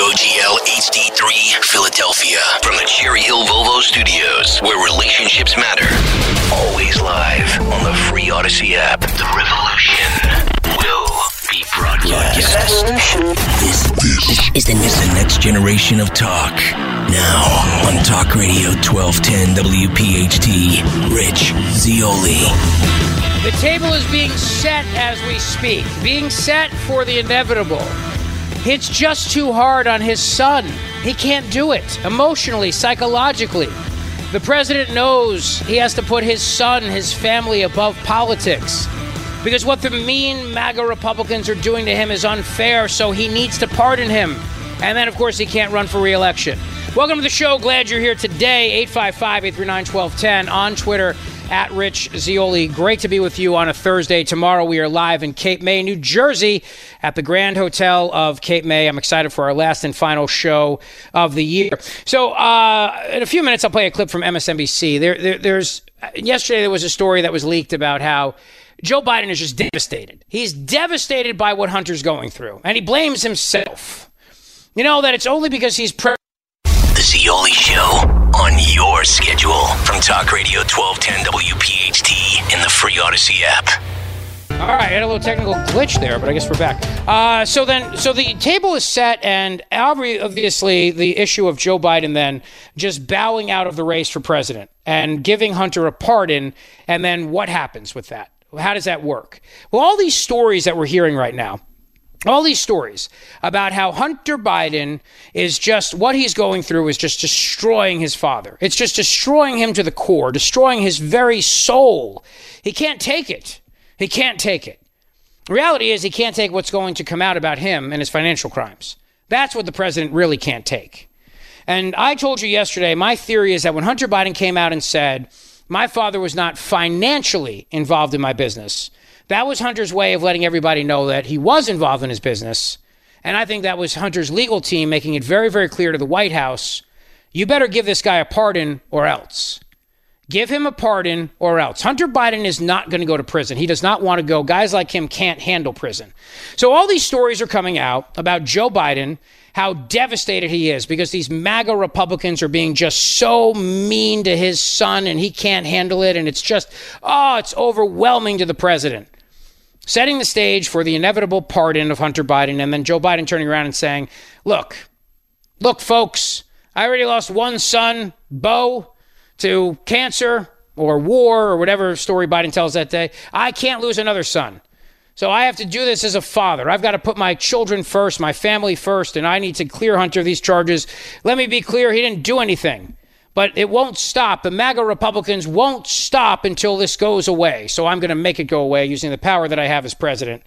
WOGL, HD3, Philadelphia. From the Cherry Hill Volvo Studios, where relationships matter. Always live on the free Audacy app. The revolution will be broadcast. This, this is the, is the next generation of talk. Now on Talk Radio 1210 WPHT, Rich Zeoli. The table is being set as we speak, being set for the inevitable. It's just too hard on his son. He can't do it emotionally, psychologically. The president knows he has to put his son, his family above politics. Because what the mean MAGA Republicans are doing to him is unfair, so he needs to pardon him. And then, of course, he can't run for reelection. Welcome to the show. Glad you're here today. 855 839 1210 on Twitter at Rich Zeoli. Great to be with you on a Thursday. Tomorrow we are live in Cape May, New Jersey at the Grand Hotel of Cape May. I'm excited for our last and final show of the year. So, uh, in a few minutes, I'll play a clip from MSNBC. There, there, there's yesterday there was a story that was leaked about how Joe Biden is just devastated. He's devastated by what Hunter's going through, and he blames himself. You know that it's only because he's. The Zeoli Show on your schedule from Talk Radio 1210 WPHT in the free Audacy app. All right, I had a little technical glitch there, but I guess we're back. Uh, so then, so the table is set, and obviously the issue of Joe Biden then just bowing out of the race for president and giving Hunter a pardon, and then what happens with that? How does that work? Well, all these stories that we're hearing right now, all these stories about how Hunter Biden is just what he's going through is just destroying his father. It's just destroying him to the core, destroying his very soul. He can't take it. He can't take it. The reality is, he can't take what's going to come out about him and his financial crimes. That's what the president really can't take. And I told you yesterday, my theory is that when Hunter Biden came out and said, my father was not financially involved in my business, that was Hunter's way of letting everybody know that he was involved in his business. And I think that was Hunter's legal team making it very, very clear to the White House you better give this guy a pardon or else. Give him a pardon or else. Hunter Biden is not going to go to prison. He does not want to go. Guys like him can't handle prison. So all these stories are coming out about Joe Biden, how devastated he is because these MAGA Republicans are being just so mean to his son and he can't handle it. And it's just, oh, it's overwhelming to the president. Setting the stage for the inevitable pardon of Hunter Biden and then Joe Biden turning around and saying, look, look, folks, I already lost one son, Bo to cancer or war or whatever story Biden tells that day. I can't lose another son. So I have to do this as a father. I've got to put my children first, my family first, and I need to clear Hunter of these charges. Let me be clear, he didn't do anything. But it won't stop. The MAGA Republicans won't stop until this goes away. So I'm going to make it go away using the power that I have as president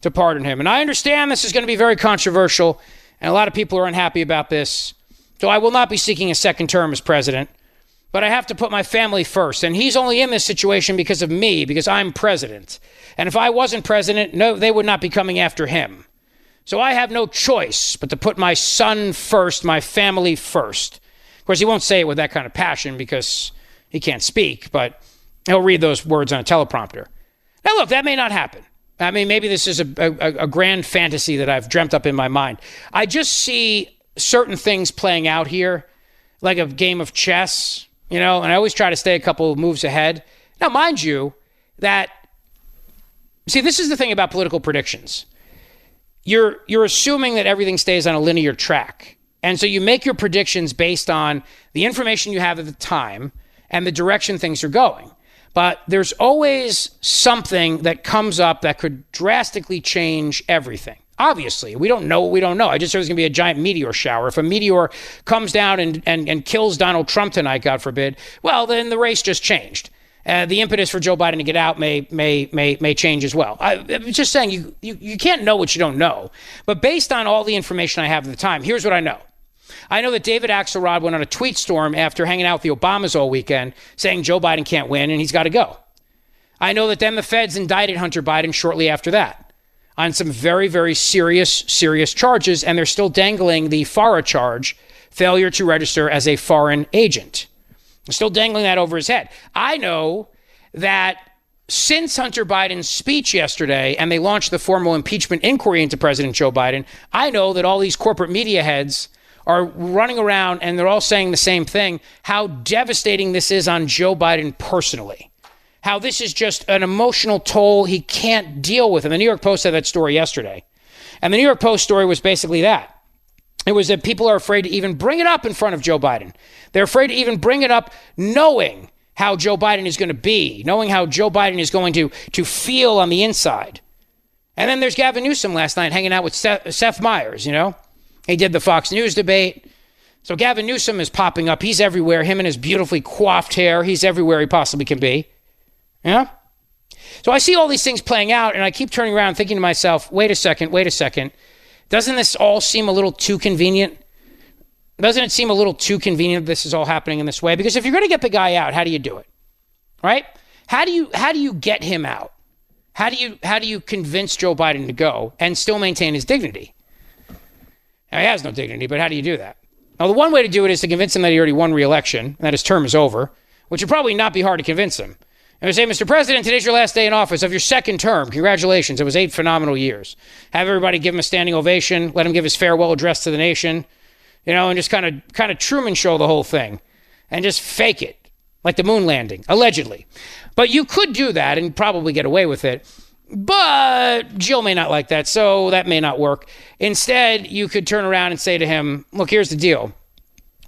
to pardon him. And I understand this is going to be very controversial, and a lot of people are unhappy about this. So I will not be seeking a second term as president but I have to put my family first. And he's only in this situation because of me, because I'm president. And if I wasn't president, no, they would not be coming after him. So I have no choice but to put my son first, my family first. Of course, he won't say it with that kind of passion because he can't speak, but he'll read those words on a teleprompter. Now, look, that may not happen. I mean, maybe this is a, a, a grand fantasy that I've dreamt up in my mind. I just see certain things playing out here, like a game of chess you know, and I always try to stay a couple of moves ahead. Now, mind you, that See, this is the thing about political predictions. You're you're assuming that everything stays on a linear track. And so you make your predictions based on the information you have at the time and the direction things are going. But there's always something that comes up that could drastically change everything. Obviously, we don't know what we don't know. I just said there's going to be a giant meteor shower. If a meteor comes down and, and, and kills Donald Trump tonight, God forbid, well, then the race just changed. Uh, the impetus for Joe Biden to get out may may may may change as well. I, am just saying you, you you can't know what you don't know. But based on all the information I have at the time, here's what I know. I know that David Axelrod went on a tweet storm after hanging out with the Obamas all weekend, saying Joe Biden can't win and he's got to go. I know that then the feds indicted Hunter Biden shortly after that on some very very serious serious charges, and they're still dangling the FARA charge, failure to register as a foreign agent. Still dangling that over his head. I know that since Hunter Biden's speech yesterday and they launched the formal impeachment inquiry into President Joe Biden, I know that all these corporate media heads are running around and they're all saying the same thing how devastating this is on Joe Biden personally. How this is just an emotional toll he can't deal with. And the New York Post had that story yesterday. And the New York Post story was basically that it was that people are afraid to even bring it up in front of Joe Biden. They're afraid to even bring it up knowing how Joe Biden is going to be, knowing how Joe Biden is going to, to feel on the inside. And then there's Gavin Newsom last night hanging out with Seth, Seth Meyers, you know? He did the Fox News debate. So Gavin Newsom is popping up. He's everywhere. Him and his beautifully coiffed hair. He's everywhere he possibly can be. Yeah? So I see all these things playing out, and I keep turning around thinking to myself, wait a second, wait a second. Doesn't this all seem a little too convenient? Doesn't it seem a little too convenient this is all happening in this way? Because if you're going to get the guy out, how do you do it? Right? How do you how do you get him out? How do you how do you convince Joe Biden to go and still maintain his dignity? Now, he has no dignity, but how do you do that? Now, the one way to do it is to convince him that he already won re-election and that his term is over, which would probably not be hard to convince him. And we say, Mr. President, today's your last day in office of your second term. Congratulations. It was eight phenomenal years. Have everybody give him a standing ovation, let him give his farewell address to the nation, you know, and just kind of kind of Truman show the whole thing and just fake it. Like the moon landing, allegedly. But you could do that and probably get away with it. But Jill may not like that, so that may not work. Instead, you could turn around and say to him, Look, here's the deal.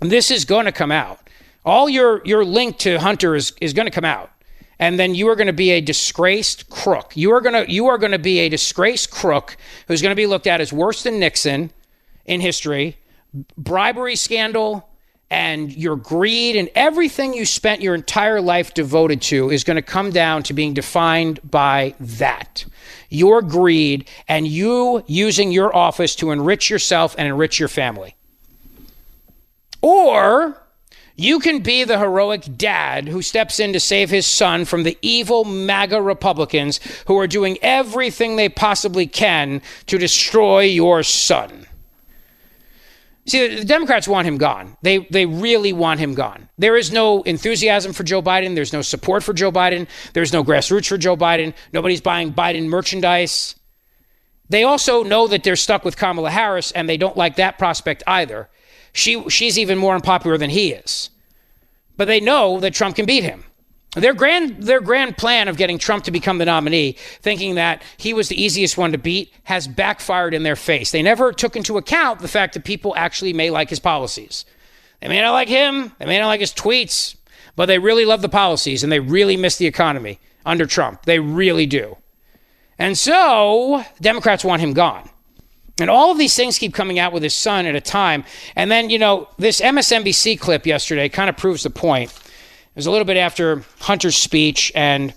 This is going to come out. All your, your link to Hunter is, is going to come out and then you are going to be a disgraced crook. You are going to you are going to be a disgraced crook who's going to be looked at as worse than Nixon in history. Bribery scandal and your greed and everything you spent your entire life devoted to is going to come down to being defined by that. Your greed and you using your office to enrich yourself and enrich your family. Or you can be the heroic dad who steps in to save his son from the evil MAGA Republicans who are doing everything they possibly can to destroy your son. See, the Democrats want him gone. They, they really want him gone. There is no enthusiasm for Joe Biden. There's no support for Joe Biden. There's no grassroots for Joe Biden. Nobody's buying Biden merchandise. They also know that they're stuck with Kamala Harris, and they don't like that prospect either. She, she's even more unpopular than he is. But they know that Trump can beat him. Their grand, their grand plan of getting Trump to become the nominee, thinking that he was the easiest one to beat, has backfired in their face. They never took into account the fact that people actually may like his policies. They may not like him, they may not like his tweets, but they really love the policies and they really miss the economy under Trump. They really do. And so, Democrats want him gone. And all of these things keep coming out with his son at a time. And then, you know, this MSNBC clip yesterday kind of proves the point. It was a little bit after Hunter's speech, and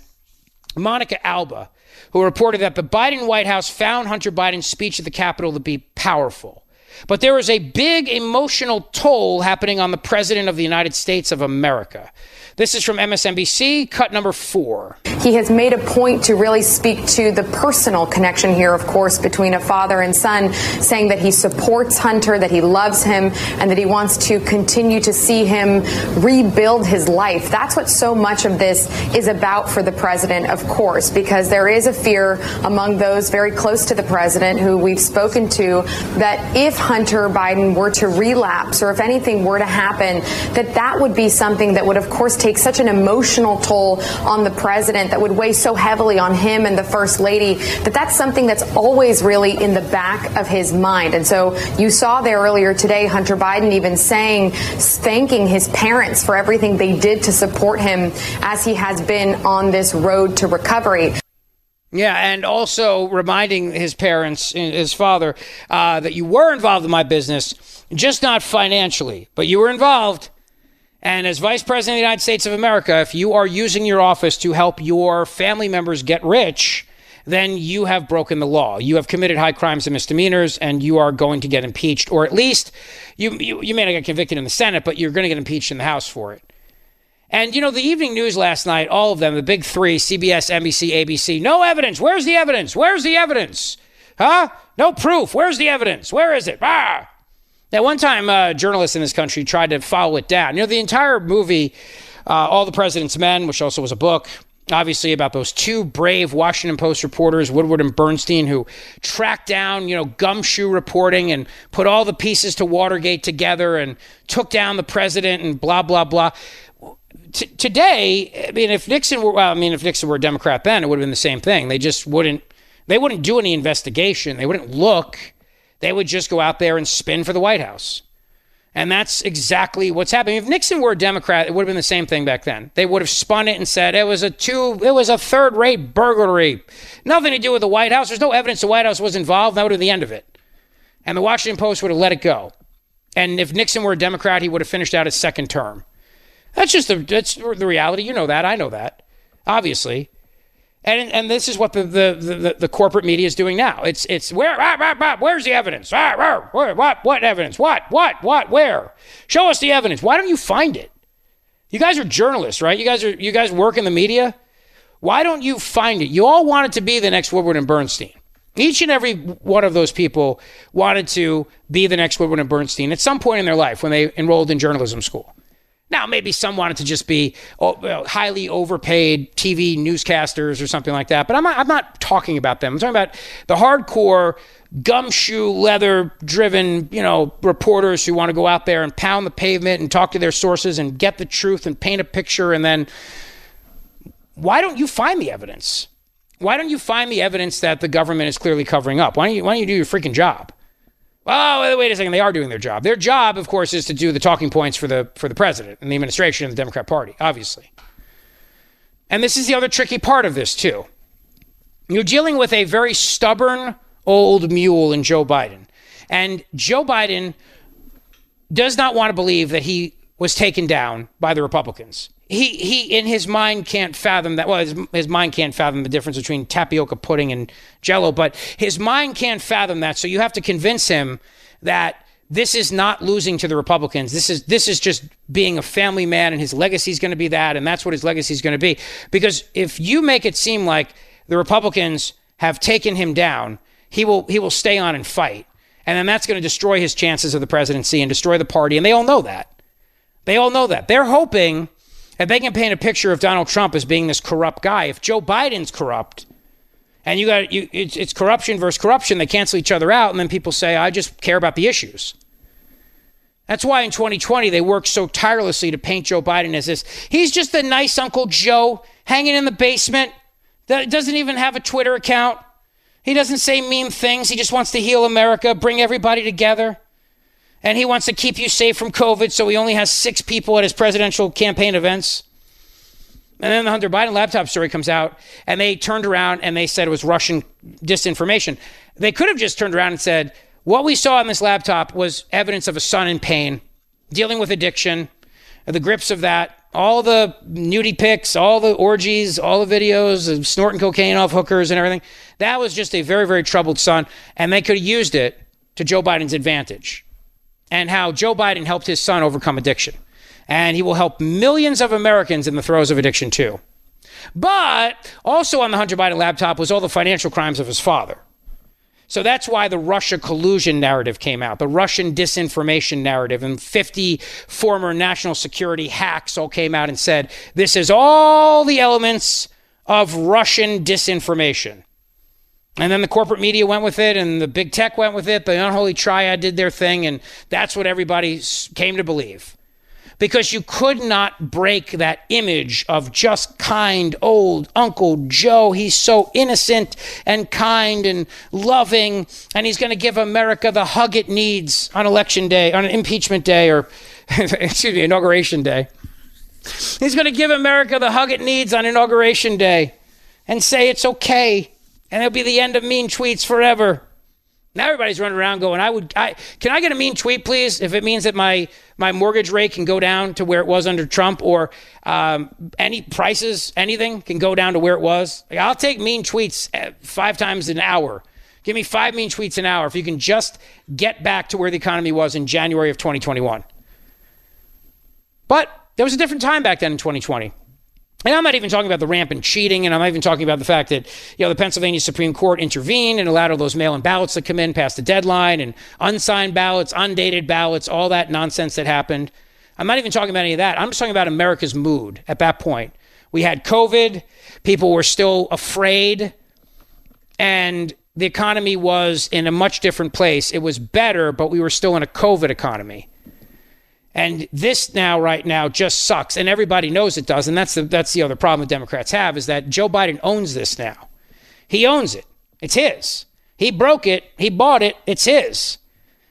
Monica Alba, who reported that the Biden White House found Hunter Biden's speech at the Capitol to be powerful. But there is a big emotional toll happening on the President of the United States of America. This is from MSNBC, cut number four. He has made a point to really speak to the personal connection here, of course, between a father and son, saying that he supports Hunter, that he loves him, and that he wants to continue to see him rebuild his life. That's what so much of this is about for the president, of course, because there is a fear among those very close to the president who we've spoken to that if Hunter Biden were to relapse or if anything were to happen, that that would be something that would, of course, take such an emotional toll on the president that would weigh so heavily on him and the first lady that that's something that's always really in the back of his mind. And so you saw there earlier today, Hunter Biden even saying, thanking his parents for everything they did to support him as he has been on this road to recovery. Yeah, and also reminding his parents, his father, uh, that you were involved in my business, just not financially, but you were involved. And as Vice President of the United States of America, if you are using your office to help your family members get rich, then you have broken the law. You have committed high crimes and misdemeanors, and you are going to get impeached, or at least you, you, you may not get convicted in the Senate, but you're going to get impeached in the House for it. And, you know, the evening news last night, all of them, the big three CBS, NBC, ABC, no evidence. Where's the evidence? Where's the evidence? Huh? No proof. Where's the evidence? Where is it? Ah! Now, one time, uh, journalists in this country tried to follow it down. You know, the entire movie, uh, All the President's Men, which also was a book, obviously about those two brave Washington Post reporters, Woodward and Bernstein, who tracked down, you know, gumshoe reporting and put all the pieces to Watergate together and took down the president and blah, blah, blah. T- today, I mean, if Nixon were, well, I mean, if Nixon were a Democrat then, it would have been the same thing. They just wouldn't, they wouldn't do any investigation. They wouldn't look. They would just go out there and spin for the White House. And that's exactly what's happening. If Nixon were a Democrat, it would have been the same thing back then. They would have spun it and said it was a two, it was a third-rate burglary, nothing to do with the White House. There's no evidence the White House was involved. That would have been the end of it. And the Washington Post would have let it go. And if Nixon were a Democrat, he would have finished out his second term. That's just the that's the reality. You know that. I know that. Obviously. And, and this is what the, the, the, the corporate media is doing now. It's it's where ah, ah, ah, where's the evidence? where, what what evidence? What what what where? Show us the evidence. Why don't you find it? You guys are journalists, right? You guys are you guys work in the media. Why don't you find it? You all wanted to be the next Woodward and Bernstein. Each and every one of those people wanted to be the next Woodward and Bernstein at some point in their life when they enrolled in journalism school. Now, maybe some wanted to just be oh, highly overpaid TV newscasters or something like that, but I'm not, I'm not talking about them. I'm talking about the hardcore gumshoe leather driven, you know, reporters who want to go out there and pound the pavement and talk to their sources and get the truth and paint a picture and then why don't you find the evidence? Why don't you find the evidence that the government is clearly covering up? Why don't you why don't you do your freaking job? Oh, wait a second. They are doing their job. Their job, of course, is to do the talking points for the for the president and the administration and the Democrat Party, obviously. And this is the other tricky part of this too. You're dealing with a very stubborn old mule in Joe Biden. And Joe Biden does not want to believe that he was taken down by the Republicans he he in his mind can't fathom that. Well, his, his mind can't fathom the difference between tapioca pudding and Jello, but his mind can't fathom that. So you have to convince him that this is not losing to the Republicans. This is this is just being a family man, and his legacy is going to be that, and that's what his legacy is going to be. Because if you make it seem like the Republicans have taken him down, he will he will stay on and fight, and then that's going to destroy his chances of the presidency and destroy the party, and they all know that. They all know that. They're hoping if they can paint a picture of Donald Trump as being this corrupt guy, if Joe Biden's corrupt, and you got you, it's, it's corruption versus corruption, they cancel each other out, and then people say, "I just care about the issues." That's why in 2020 they worked so tirelessly to paint Joe Biden as this. He's just a nice Uncle Joe hanging in the basement that doesn't even have a Twitter account. He doesn't say mean things. He just wants to heal America, bring everybody together and he wants to keep you safe from COVID, so he only has six people at his presidential campaign events. And then the Hunter Biden laptop story comes out, and they turned around and they said it was Russian disinformation. They could have just turned around and said, what we saw on this laptop was evidence of a son in pain, dealing with addiction, the grips of that, all the nudie pics, all the orgies, all the videos of snorting cocaine off hookers and everything. That was just a very, very troubled son, and they could have used it to Joe Biden's advantage and how Joe Biden helped his son overcome addiction. And he will help millions of Americans in the throes of addiction too. But also on the Hunter Biden laptop was all the financial crimes of his father. So that's why the Russia collusion narrative came out, the Russian disinformation narrative, and 50 former national security hacks all came out and said, this is all the elements of Russian disinformation. And then the corporate media went with it, and the big tech went with it. The unholy triad did their thing, and that's what everybody came to believe. Because you could not break that image of just kind old Uncle Joe. He's so innocent and kind and loving, and he's going to give America the hug it needs on election day, on impeachment day, or excuse me, inauguration day. He's going to give America the hug it needs on inauguration day and say it's okay and it'll be the end of mean tweets forever. Now everybody's running around going, I would, I can I get a mean tweet, please? If it means that my my mortgage rate can go down to where it was under Trump, or um, any prices, anything can go down to where it was. Like, I'll take mean tweets uh, five times an hour. Give me five mean tweets an hour if you can just get back to where the economy was in January of 2021. But there was a different time back then in 2020. And I'm not even talking about the rampant cheating, and I'm not even talking about the fact that you know the Pennsylvania Supreme Court intervened and allowed all those mail-in ballots to come in past the deadline, and unsigned ballots, undated ballots, all that nonsense that happened. I'm not even talking about any of that. I'm just talking about America's mood at that point. We had COVID, people were still afraid, and the economy was in a much different place. It was better, but we were still in a COVID economy. And this now, right now, just sucks, and everybody knows it does. And that's the that's the other problem the Democrats have is that Joe Biden owns this now. He owns it. It's his. He broke it. He bought it. It's his.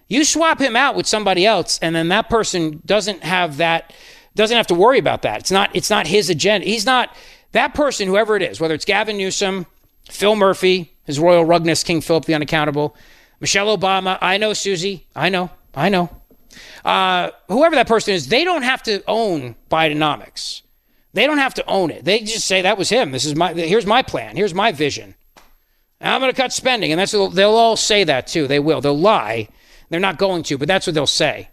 You swap him out with somebody else, and then that person doesn't have that doesn't have to worry about that. It's not it's not his agenda. He's not that person, whoever it is, whether it's Gavin Newsom, Phil Murphy, his royal rugness, King Philip the Unaccountable, Michelle Obama. I know Susie. I know. I know uh, whoever that person is, they don't have to own Bidenomics. They don't have to own it. They just say that was him. This is my here's my plan. Here's my vision. I'm going to cut spending, and that's they'll all say that too. They will. They'll lie. They're not going to, but that's what they'll say.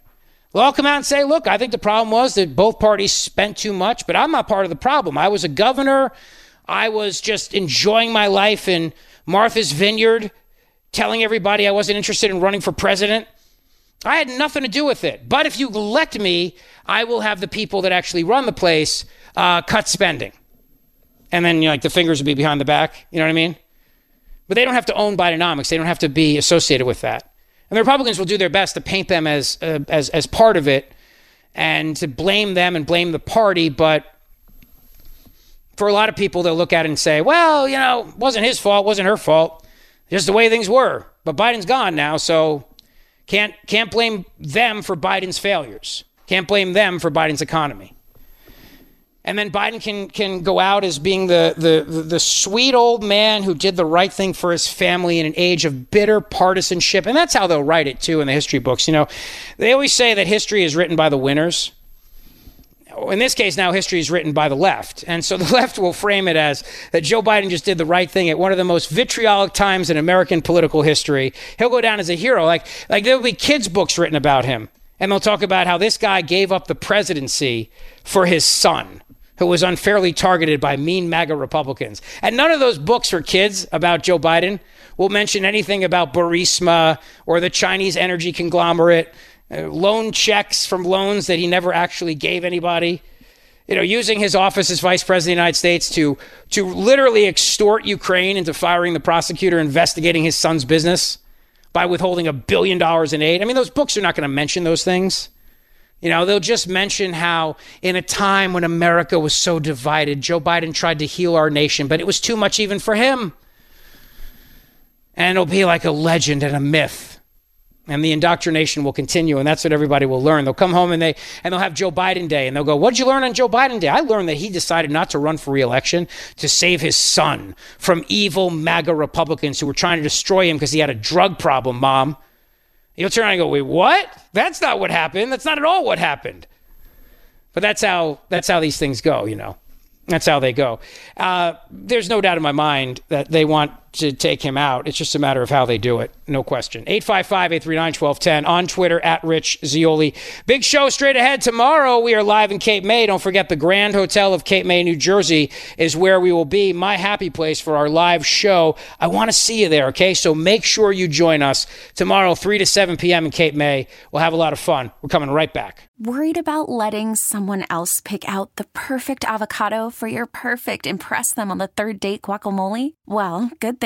They'll all come out and say, "Look, I think the problem was that both parties spent too much, but I'm not part of the problem. I was a governor. I was just enjoying my life in Martha's Vineyard, telling everybody I wasn't interested in running for president." I had nothing to do with it. But if you elect me, I will have the people that actually run the place uh, cut spending. And then, you know, like, the fingers will be behind the back. You know what I mean? But they don't have to own Bidenomics. They don't have to be associated with that. And the Republicans will do their best to paint them as, uh, as, as part of it and to blame them and blame the party. But for a lot of people, they'll look at it and say, well, you know, wasn't his fault, wasn't her fault, just the way things were. But Biden's gone now, so can't, can't blame them for Biden's failures. Can't blame them for Biden's economy. And then Biden can, can go out as being the, the, the sweet old man who did the right thing for his family in an age of bitter partisanship. And that's how they'll write it too in the history books. You know, they always say that history is written by the winners in this case, now history is written by the left. And so the left will frame it as that Joe Biden just did the right thing at one of the most vitriolic times in American political history. He'll go down as a hero. Like, like there'll be kids' books written about him. And they'll talk about how this guy gave up the presidency for his son, who was unfairly targeted by mean MAGA Republicans. And none of those books for kids about Joe Biden will mention anything about Burisma or the Chinese energy conglomerate Uh, loan checks from loans that he never actually gave anybody. You know, using his office as vice president of the United States to to literally extort Ukraine into firing the prosecutor investigating his son's business by withholding a billion dollars in aid. I mean, those books are not going to mention those things. You know, they'll just mention how in a time when America was so divided, Joe Biden tried to heal our nation, but it was too much even for him. And it'll be like a legend and a myth and the indoctrination will continue and that's what everybody will learn. They'll come home and they and they'll have joe biden day and they'll go what did you learn on joe biden day? I learned that he decided not to run for reelection to save his son from evil maga republicans who were trying to destroy him because he had a drug problem mom. You'll turn around and go wait what? That's not what happened. That's not at all what happened. But that's how that's how these things go you know. That's how they go. Uh, there's no doubt in my mind that they want to take him out. It's just a matter of how they do it. No question. 855 839 1210 on Twitter at Rich Zeoli. Big show straight ahead. Tomorrow we are live in Cape May. Don't forget the Grand Hotel of Cape May, New Jersey is where we will be. My happy place for our live show. I want to see you there, okay? So make sure you join us tomorrow, 3 to 7 p.m. in Cape May. We'll have a lot of fun. We're coming right back. Worried about letting someone else pick out the perfect avocado for your perfect impress them on the third date guacamole? Well, good thing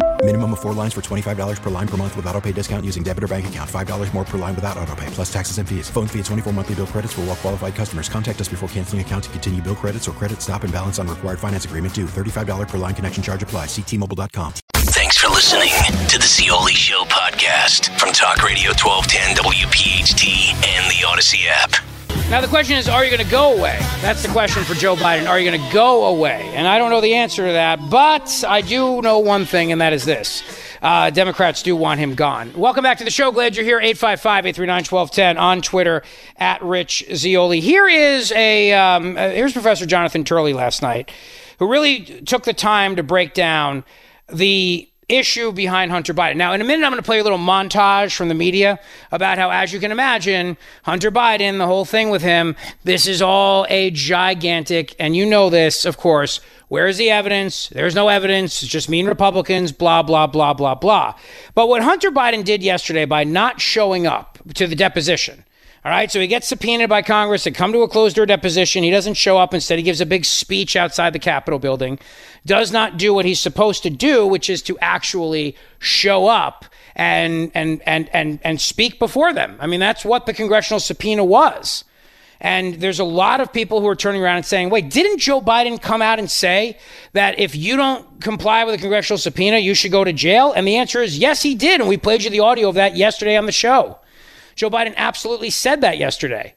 Minimum of four lines for $25 per line per month with auto pay discount using debit or bank account. $5 more per line without auto pay, plus taxes and fees. Phone fee at 24 monthly bill credits for all well qualified customers. Contact us before canceling account to continue bill credits or credit stop and balance on required finance agreement due. $35 per line connection charge apply. Ctmobile.com. Thanks for listening to the Zeoli Show podcast from Talk Radio 1210 WPHT and the Audacy app. Now, the question is, are you going to go away? That's the question for Joe Biden. Are you going to go away? And I don't know the answer to that, but I do know one thing, and that is this. Uh, Democrats do want him gone. Welcome back to the show. Glad you're here. 855 839 1210 on Twitter at Rich Zeoli. Here is a, um, uh, here's Professor Jonathan Turley last night, who really took the time to break down the issue behind Hunter Biden. Now, in a minute, I'm going to play a little montage from the media about how, as you can imagine, Hunter Biden, the whole thing with him, this is all a gigantic, and you know this, of course. Where is the evidence? There's no evidence. It's just mean Republicans, blah, blah, blah, blah, blah. But what Hunter Biden did yesterday by not showing up to the deposition, all right, so he gets subpoenaed by Congress to come to a closed door deposition. He doesn't show up. Instead, he gives a big speech outside the Capitol building. Does not do what he's supposed to do, which is to actually show up and and and and and speak before them. I mean, that's what the congressional subpoena was. And there's a lot of people who are turning around and saying, wait, didn't Joe Biden come out and say that if you don't comply with a congressional subpoena, you should go to jail? And the answer is yes, he did. And we played you the audio of that yesterday on the show. Joe Biden absolutely said that yesterday.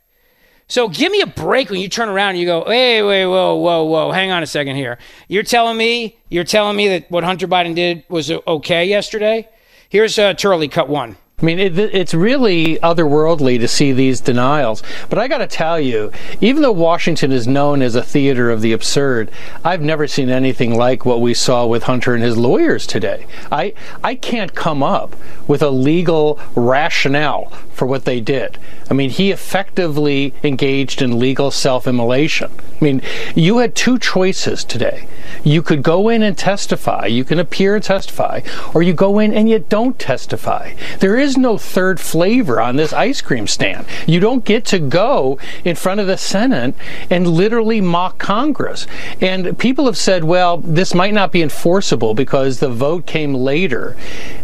So give me a break when you turn around and you go, hey, wait, whoa, whoa, whoa, hang on a second here. You're telling me, you're telling me that what Hunter Biden did was okay yesterday? Here's uh, Turley, cut one. I mean, it, it's really otherworldly to see these denials. But I got to tell you, even though Washington is known as a theater of the absurd, I've never seen anything like what we saw with Hunter and his lawyers today. I, I can't come up with a legal rationale for what they did. I mean, he effectively engaged in legal self immolation. I mean, you had two choices today. You could go in and testify, you can appear and testify, or you go in and you don't testify. There is no third flavor on this ice cream stand. You don't get to go in front of the Senate and literally mock Congress. And people have said, well, this might not be enforceable because the vote came later.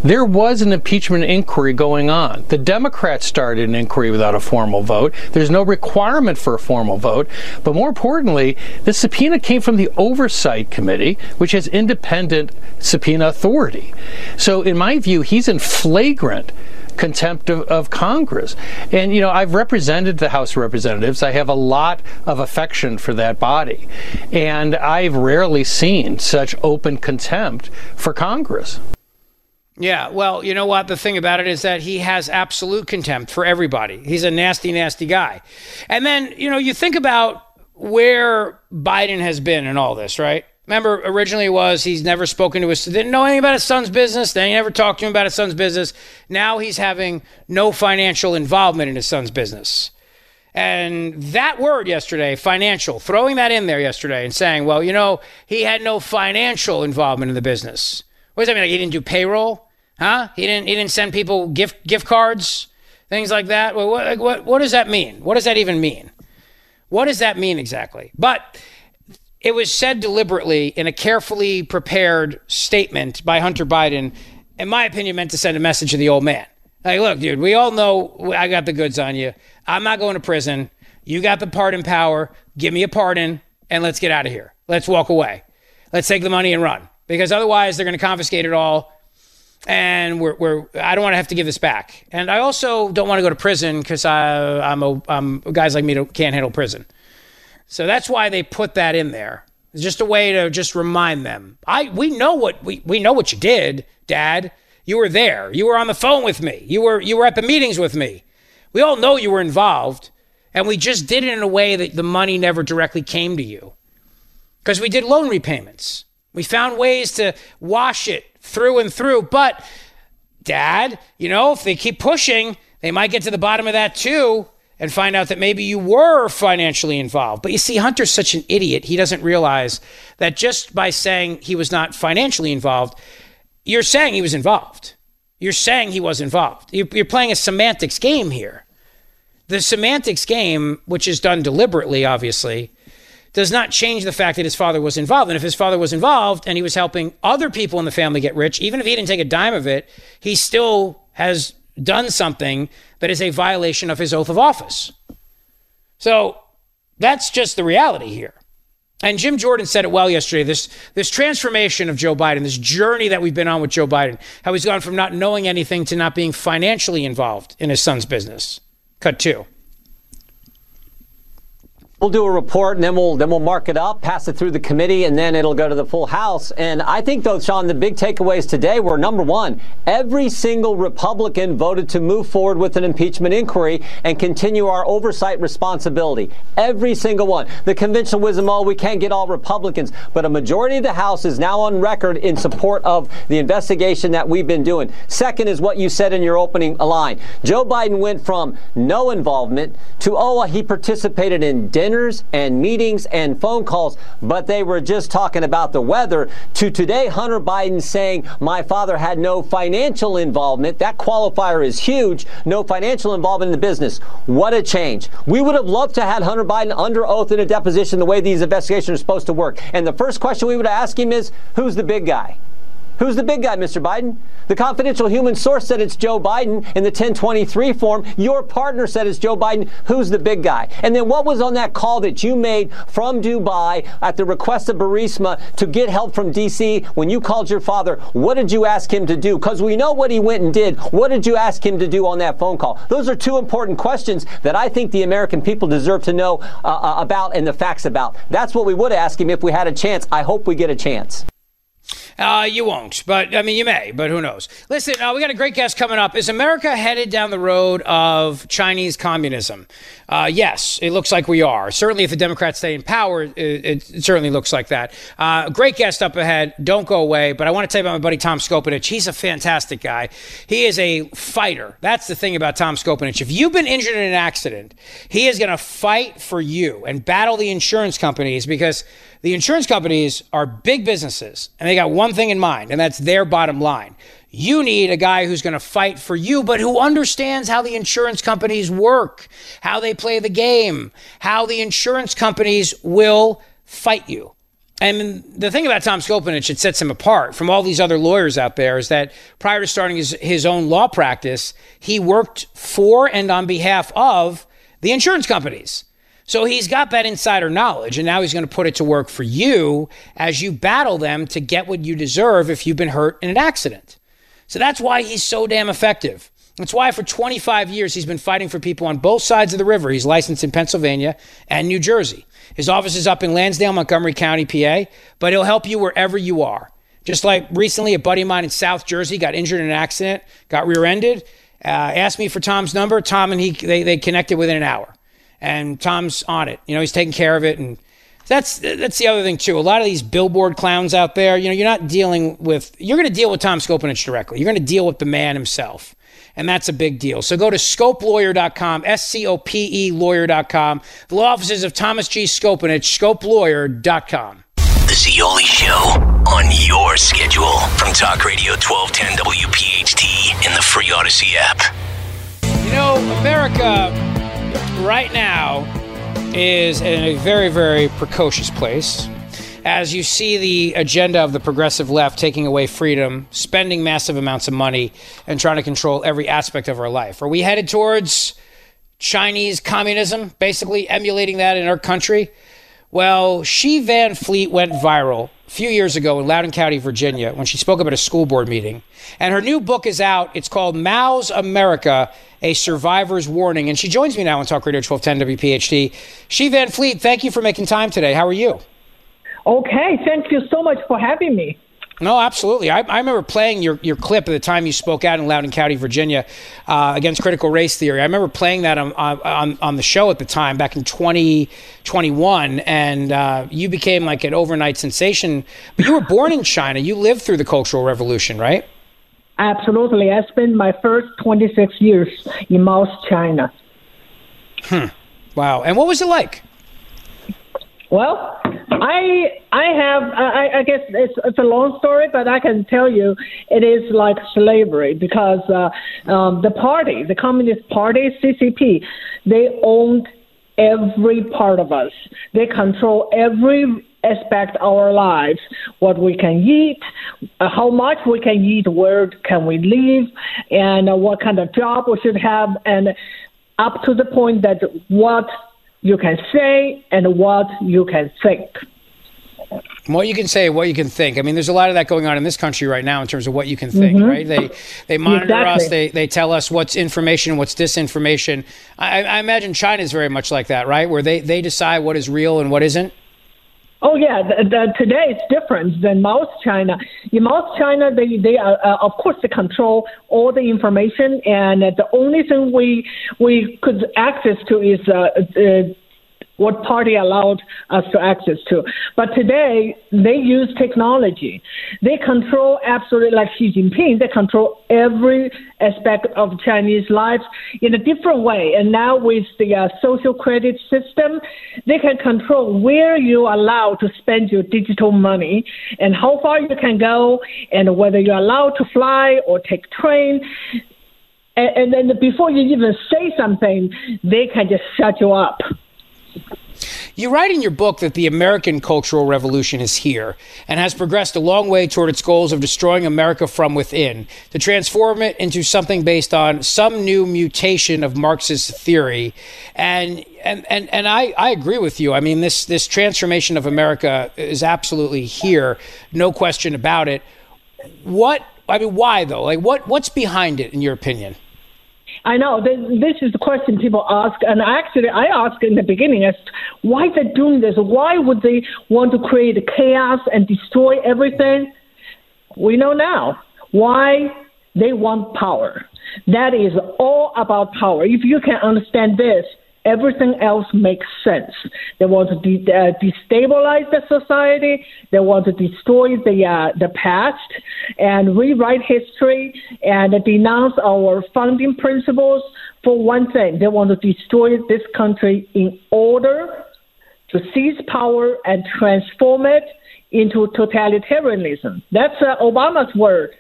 There was an impeachment inquiry going on. The Democrats started an inquiry without a formal vote. There's no requirement for a formal vote. But more importantly, the subpoena came from the Oversight Committee, which has independent subpoena authority. So, in my view, he's in flagrant contempt of, of, Congress. And, you know, I've represented the House of Representatives. I have a lot of affection for that body. And I've rarely seen such open contempt for Congress. Yeah, well, you know what? The thing about it is that he has absolute contempt for everybody. He's a nasty, nasty guy. And then, you know, you think about where Biden has been in all this, right? Remember, originally was he's never spoken to his, didn't know anything about his son's business. Then he never talked to him about his son's business. Now he's having no financial involvement in his son's business. And that word yesterday, financial, throwing that in there yesterday and saying, well, you know, he had no financial involvement in the business. What does that mean? Like he didn't do payroll? Huh? He didn't. He didn't send people gift gift cards, things like that. What what what does that mean? What does that even mean? What does that mean exactly? But it was said deliberately in a carefully prepared statement by Hunter Biden, in my opinion, meant to send a message to the old man. Like, look, dude, we all know I got the goods on you. I'm not going to prison. You got the pardon power. Give me a pardon and let's get out of here. Let's walk away. Let's take the money and run because otherwise they're going to confiscate it all and we're, we're I don't want to have to give this back. And I also don't want to go to prison because I'm a I'm guys like me can't handle prison. So that's why they put that in there. It's just a way to just remind them. I we know what we we know what you did, Dad. You were there. You were on the phone with me. You were you were at the meetings with me. We all know you were involved, and we just did it in a way that the money never directly came to you. Because we did loan repayments. We found ways to wash it through and through. But, Dad, you know, if they keep pushing, they might get to the bottom of that too and find out that maybe you were financially involved. But you see, Hunter's such an idiot. He doesn't realize that just by saying he was not financially involved, you're saying he was involved. You're saying he was involved. You're playing a semantics game here. The semantics game, which is done deliberately, obviously, does not change the fact that his father was involved. And if his father was involved and he was helping other people in the family get rich, even if he didn't take a dime of it, he still has done something that is a violation of his oath of office. So that's just the reality here. And Jim Jordan said it well yesterday. This this transformation of Joe Biden, this journey that we've been on with Joe Biden, how he's gone from not knowing anything to not being financially involved in his son's business. Cut two. We'll do a report and then we'll then we'll mark it up, pass it through the committee, and then it'll go to the full House. And I think though, Sean, the big takeaways today were number one, every single Republican voted to move forward with an impeachment inquiry and continue our oversight responsibility. Every single one. The conventional wisdom, oh, we can't get all Republicans, but a majority of the House is now on record in support of the investigation that we've been doing. Second is what you said in your opening line. Joe Biden went from no involvement to oh, he participated in dinner dinners and meetings and phone calls, but they were just talking about the weather, to today Hunter Biden saying, My father had no financial involvement. That qualifier is huge. No financial involvement in the business. What a change. We would have loved to have Hunter Biden under oath in a deposition the way these investigations are supposed to work. And the first question we would ask him is, Who's the big guy? Who's the big guy, Mr. Biden? The confidential human source said it's Joe Biden in the 1023 form. Your partner said it's Joe Biden. Who's the big guy? And then what was on that call that you made from Dubai at the request of Burisma to get help from D.C. when you called your father? What did you ask him to do? Because we know what he went and did. What did you ask him to do on that phone call? Those are two important questions that I think the American people deserve to know uh, uh about and the facts about. That's what we would ask him if we had a chance. I hope we get a chance. Uh, you won't, but I mean, you may, but who knows? Listen, uh, we got a great guest coming up. Is America headed down the road of Chinese communism? Uh, yes, it looks like we are. Certainly, if the Democrats stay in power, it, it certainly looks like that. Uh, great guest up ahead. Don't go away. But I want to tell you about my buddy Tom Skopinich. He's a fantastic guy. He is a fighter. That's the thing about Tom Skopinich. If you've been injured in an accident, he is going to fight for you and battle the insurance companies because the insurance companies are big businesses and they got one thing in mind, and that's their bottom line. You need a guy who's going to fight for you, but who understands how the insurance companies work, how they play the game, how the insurance companies will fight you. And the thing about Tom Skopinich, it sets him apart from all these other lawyers out there, is that prior to starting his, his own law practice, he worked for and on behalf of the insurance companies. So he's got that insider knowledge, and now he's going to put it to work for you as you battle them to get what you deserve if you've been hurt in an accident. So that's why he's so damn effective. That's why for 25 years he's been fighting for people on both sides of the river. He's licensed in Pennsylvania and New Jersey. His office is up in Lansdale, Montgomery County, PA, but he'll help you wherever you are. Just like recently, a buddy of mine in South Jersey got injured in an accident, got rear-ended, uh, asked me for Tom's number. Tom and he they, they connected within an hour and Tom's on it. You know, he's taking care of it, and that's that's the other thing too. A lot of these billboard clowns out there, you know, you're not dealing with. You're going to deal with Tom Skopinich directly. You're going to deal with the man himself. And that's a big deal. So go to scopelawyer.com, S C O P E lawyer.com, the law offices of Thomas G. Skopinich, scopelawyer.com. The Zeoli Show on your schedule from Talk Radio 1210 WPHT in the free Audacy app. You know, America right now is in a very, very precocious place. As you see the agenda of the progressive left taking away freedom, spending massive amounts of money, and trying to control every aspect of our life. Are we headed towards Chinese communism, basically emulating that in our country? Well, Xi Van Fleet went viral a few years ago in Loudoun County, Virginia, when she spoke up at a school board meeting. And her new book is out. It's called Mao's America A Survivor's Warning. And she joins me now on Talk Radio 1210 WPHT. Xi Van Fleet, thank you for making time today. How are you? Okay, thank you so much for having me. No, absolutely. I, I, remember playing your, your clip at the time you spoke out in Loudoun County, Virginia, uh, against critical race theory. I remember playing that on, on, on the show at the time back in 2021, and uh, you became like an overnight sensation. But you were born in China. You lived through the Cultural Revolution, right? Absolutely. I spent my first 26 years in Mao's China. Hmm. Wow. And what was it like? Well, I I have I, I guess it's it's a long story, but I can tell you it is like slavery because uh, um, the party, the Communist Party, CCP, they owned every part of us. They control every aspect of our lives what we can eat uh, how much we can eat where can we live and uh, what kind of job we should have and up to the point that what you can say and what you can think. What you can say, what you can think. I mean, there's a lot of that going on in this country right now in terms of what you can think, Mm-hmm. right? They they monitor Exactly. us. They they tell us what's information, what's disinformation. I, I imagine China is very much like that, right? Where they they decide what is real and what isn't. Oh yeah, the, the, today it's different than Mao's China. In Mao's China, they they are uh, of course they control all the information, and uh, the only thing we we could access to is uh, uh, what party allowed us to access to. But today they use technology. They control absolutely like Xi Jinping. They control every aspect of Chinese life in a different way. And now with the uh, social credit system, they can control where you are allowed to spend your digital money and how far you can go and whether you're allowed to fly or take train. And then before you even say something, they can just shut you up. You write in your book that the American Cultural Revolution is here and has progressed a long way toward its goals of destroying America from within, to transform it into something based on some new mutation of Marxist theory. And and, and, and I, I agree with you. I mean, this, this transformation of America is absolutely here, no question about it. What, I mean, why though? Like, what, what's behind it, in your opinion? I know this, is the question people ask, and actually, I asked in the beginning as why they're doing this. Why would they want to create chaos and destroy everything? We know now why they want power. That is all about power. If you can understand this, everything else makes sense. They want to de- uh, destabilize the society. They want to destroy the uh, the past and rewrite history and denounce our founding principles. For one thing, they want to destroy this country in order to seize power and transform it into totalitarianism. That's uh, Obama's word.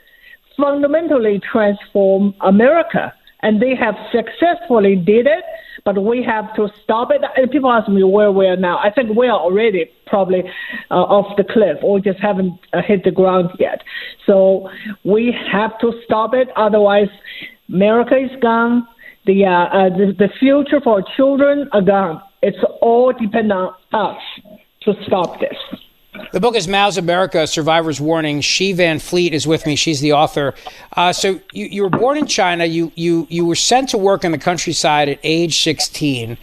Fundamentally transform America, and they have successfully did it. But we have to stop it. And people ask me where we are now. I think we are already probably uh, off the cliff, or just haven't uh, hit the ground yet. So we have to stop it. Otherwise, America is gone. The uh, uh, the, the future for children are gone. It's all depend on us to stop this. The book is Mao's America, Survivor's Warning. Xi Van Fleet is with me. She's the author. Uh, so you, you were born in China. You, you, you were sent to work in the countryside at age 16.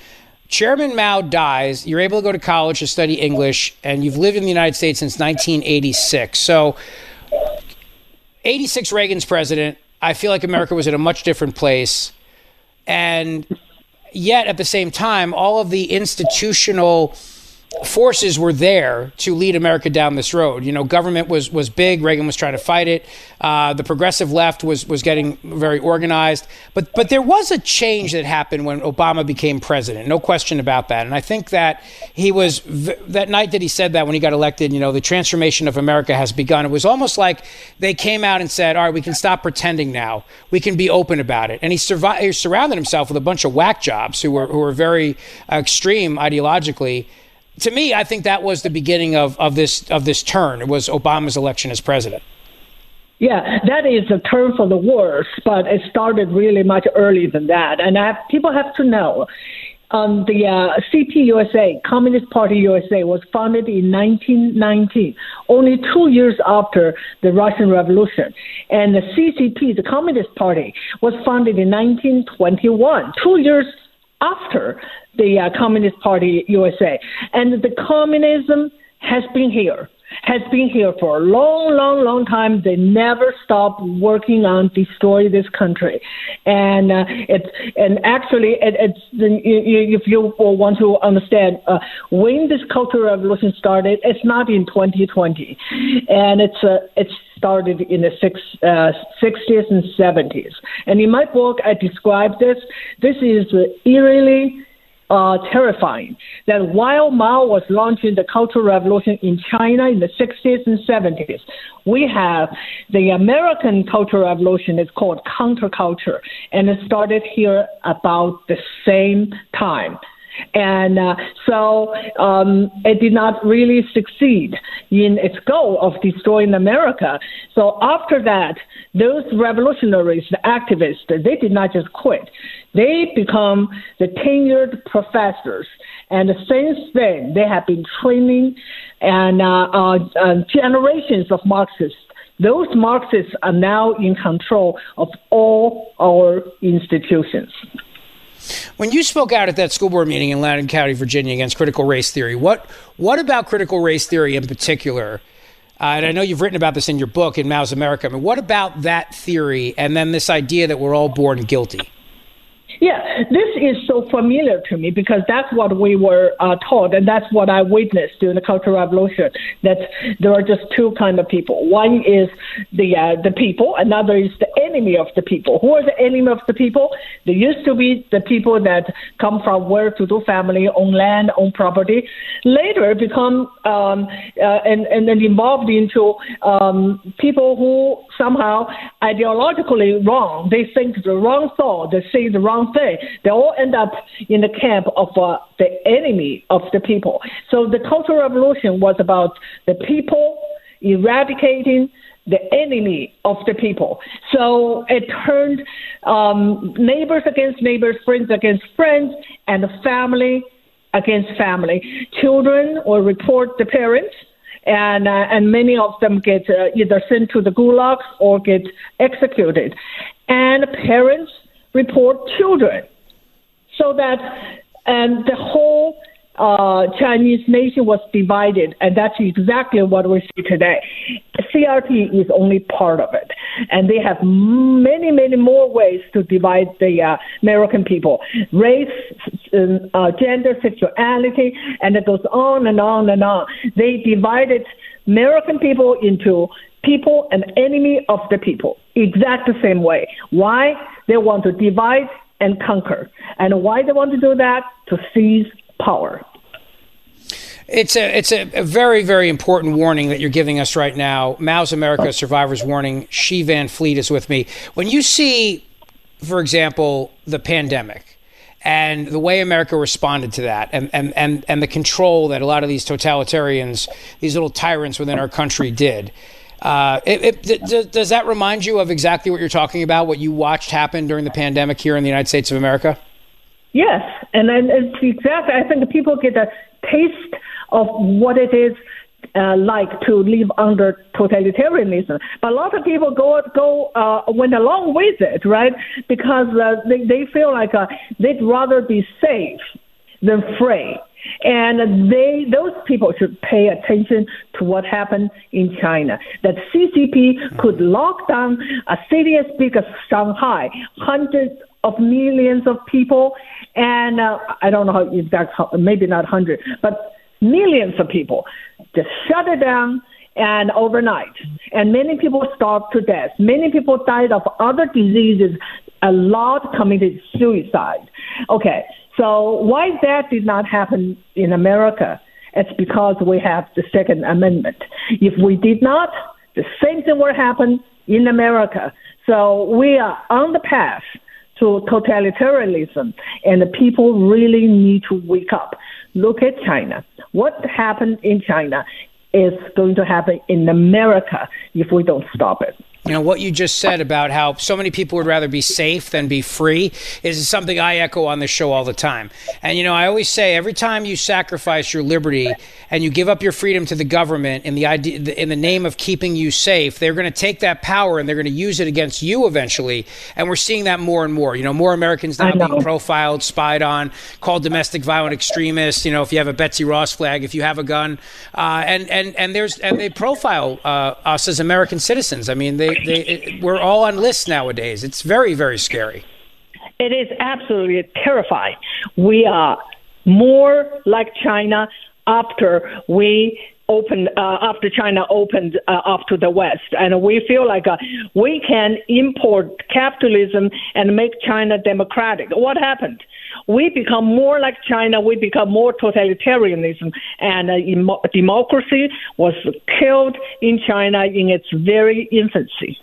Chairman Mao dies. You're able to go to college to study English, and you've lived in the United States since 1986. So 86 Reagan's president. I feel like America was in a much different place. And yet, at the same time, all of the institutional forces were there to lead America down this road. You know, government was was big. Reagan was trying to fight it. Uh, the progressive left was was getting very organized. But but there was a change that happened when Obama became president. No question about that. And I think that he was that night that he said that when he got elected. You know, the transformation of America has begun. It was almost like they came out and said, "All right, we can stop pretending now. We can be open about it." And he, survi- he surrounded himself with a bunch of whack jobs who were who were very uh, extreme ideologically to me, I think that was the beginning of, of this of this turn. It was Obama's election as president. Yeah, that is a turn for the worse, but it started really much earlier than that. And I, people have to know. Um, the uh, CPUSA, Communist Party USA, was founded in 1919, only two years after the Russian Revolution. And the CCP, the Communist Party, was founded in 1921, two years after the uh, Communist Party USA. And the communism has been here. Has been here for a long, long, long time. They never stop working on destroy this country, and uh, it's and actually it, it's if you want to understand uh, when this cultural revolution started, it's not in 2020, and it's uh, it's started in the six, uh, 60s and 70s. And in my book, I describe this. This is eerily uh, terrifying that while Mao was launching the Cultural Revolution in China in the 60s and 70s, we have the American Cultural Revolution is called counterculture, and it started here about the same time. And uh, so um, it did not really succeed in its goal of destroying America. So after that, those revolutionaries, the activists, they did not just quit. They become the tenured professors. And since then, they have been training and uh, uh, uh generations of Marxists those Marxists are now in control of all our institutions. When you spoke out at that school board meeting in Loudoun County, Virginia, against critical race theory, what what about critical race theory in particular? Uh, and I know you've written about this in your book in Mao's America. I mean, what about that theory and then this idea that we're all born guilty? Yeah, this is so familiar to me because that's what we were uh, taught, and that's what I witnessed during the Cultural Revolution. That there are just two kind of people. One is the uh, the people, another is the enemy of the people. Who are the enemy of the people? They used to be the people that come from well-to-do family, own land, own property. Later, become um, uh, and and then evolved into um, people who somehow ideologically wrong. They think the wrong thought. They say the wrong thing. They all end up in the camp of uh, the enemy of the people. So the Cultural Revolution was about the people eradicating the enemy of the people. So it turned um, neighbors against neighbors, friends against friends, and family against family. Children will report the parents and uh, and many of them get uh, either sent to the gulags or get executed. And parents report children, so that and the whole uh, Chinese nation was divided, and that's exactly what we see today. CRT is only part of it, and they have many, many more ways to divide the uh, American people: race, uh, gender, sexuality, and it goes on and on and on. They divided American people into people and enemy of the people, exact the same way. Why? They want to divide and conquer. And why they want to do that? To seize power. It's a it's a, a, very very important warning that you're giving us right now. Mao's America Survivors Warning. Xi Van Fleet is with me. When you see, for example, the pandemic and the way America responded to that, and and and and the control that a lot of these totalitarians, these little tyrants within our country did. Uh, it, it, does that remind you of exactly what you're talking about? What you watched happen during the pandemic here in the United States of America? Yes, and then it's exactly. I think people get a taste of what it is uh, like to live under totalitarianism. But a lot of people go go uh, went along with it, right? Because uh, they they feel like uh, they'd rather be safe than free. And they, those people should pay attention to what happened in China. That CCP could lock down a city as big as Shanghai, hundreds of millions of people, and uh, I don't know how exact, maybe not hundred, but millions of people. Just shut it down and overnight. And many people starved to death. Many people died of other diseases. A lot committed suicide. Okay, so why that did not happen in America? It's because we have the Second Amendment. If we did not, the same thing would happen in America. So we are on the path to totalitarianism, and the people really need to wake up. Look at China. What happened in China is going to happen in America if we don't stop it. You know, what you just said about how so many people would rather be safe than be free is something I echo on this show all the time. And, you know, I always say every time you sacrifice your liberty and you give up your freedom to the government in the idea, in the name of keeping you safe, they're going to take that power and they're going to use it against you eventually. And we're seeing that more and more. You know, more Americans now being profiled, spied on, called domestic violent extremists. You know, if you have a Betsy Ross flag, if you have a gun, uh, and and and there's and they profile uh, us as American citizens. I mean, they they, it, we're all on lists nowadays. It's very, very scary. It is absolutely terrifying. We are more like China after we opened uh, after China opened uh, up to the West, and we feel like uh, we can import capitalism and make China democratic. What happened? We become more like China. We become more totalitarianism, and uh, democracy was killed in China in its very infancy.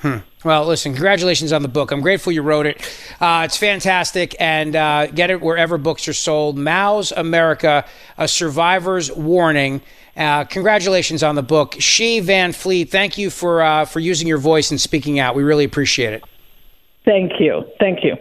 Hmm. Well, listen, congratulations on the book. I'm grateful you wrote it. Uh, it's fantastic, and uh, get it wherever books are sold. Mao's America, A Survivor's Warning. Uh, congratulations on the book. Xi Van Fleet, thank you for, uh, for using your voice and speaking out. We really appreciate it. Thank you. Thank you.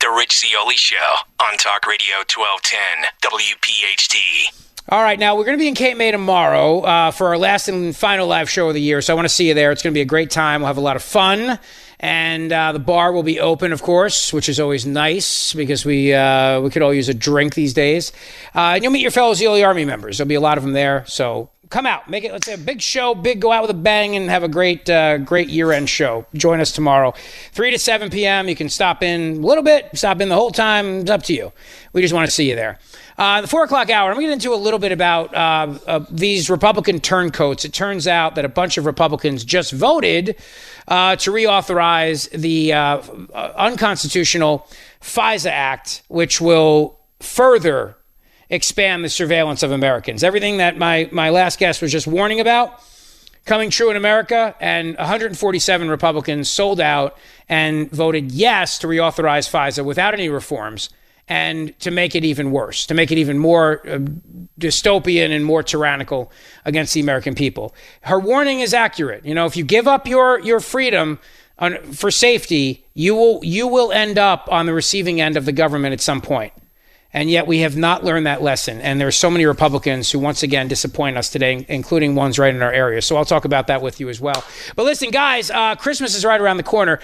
The Rich Zeoli Show on Talk Radio 1210, WPHT. All right, now we're going to be in Cape May tomorrow uh, for our last and final live show of the year. So I want to see you there. It's going to be a great time. We'll have a lot of fun. And uh, the bar will be open, of course, which is always nice because we uh, we could all use a drink these days. Uh, and you'll meet your fellow Zeoli Army members. There'll be a lot of them there. So come out, make it. Let's say a big show, big go out with a bang, and have a great uh, great year end show. Join us tomorrow, three to seven p.m. You can stop in a little bit, stop in the whole time. It's up to you. We just want to see you there. Uh, the four o'clock hour, I'm going to get into a little bit about uh, uh, these Republican turncoats. It turns out that a bunch of Republicans just voted uh, to reauthorize the uh, unconstitutional FISA Act, which will further expand the surveillance of Americans. Everything that my, my last guest was just warning about coming true in America, and 147 Republicans sold out and voted yes to reauthorize FISA without any reforms and to make it even worse, to make it even more uh, dystopian and more tyrannical against the American people. Her warning is accurate. You know, if you give up your your freedom for safety, you will you will end up on the receiving end of the government at some point. And yet we have not learned that lesson. And there are so many Republicans who once again disappoint us today, including ones right in our area. So I'll talk about that with you as well. But listen, guys, uh, Christmas is right around the corner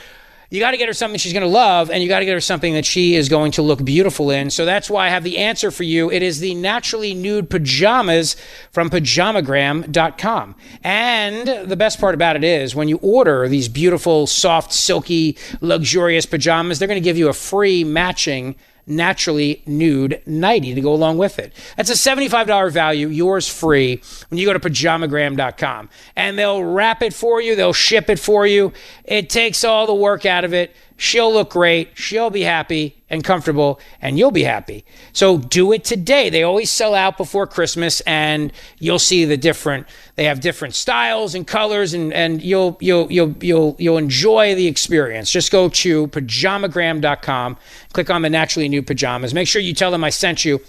you got to get her something she's going to love, and you got to get her something that she is going to look beautiful in. So that's why I have the answer for you. It is the naturally nude pajamas from pajamagram.com. And the best part about it is when you order these beautiful, soft, silky, luxurious pajamas, they're going to give you a free matching naturally nude nightie to go along with it. That's a $75 value, yours free, when you go to pajamagram.com. And they'll wrap it for you, they'll ship it for you. It takes all the work out of it. She'll look great, she'll be happy and comfortable, and you'll be happy. So do it today. They always sell out before Christmas, and you'll see the different. They have different styles and colors, and, and you'll you'll you'll you'll you'll enjoy the experience. Just go to pajamagram.com, click on the naturally nude pajamas. Make sure you tell them I sent you,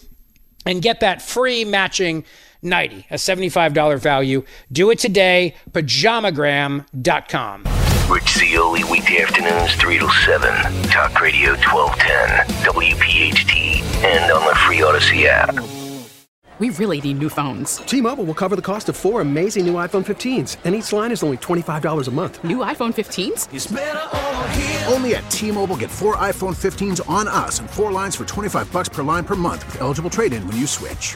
and get that free matching nightie, a $75 value. Do it today, pajamagram.com. Rich Zeoli, weekday afternoons, 3 to 7. Talk Radio 1210, WPHT, and on the free Audacy app. We really need new phones. T-Mobile will cover the cost of four amazing new iPhone 15s, and each line is only $25 a month. New iPhone 15s? Only at T-Mobile get four iPhone 15s on us and four lines for 25 bucks per line per month with eligible trade-in when you switch.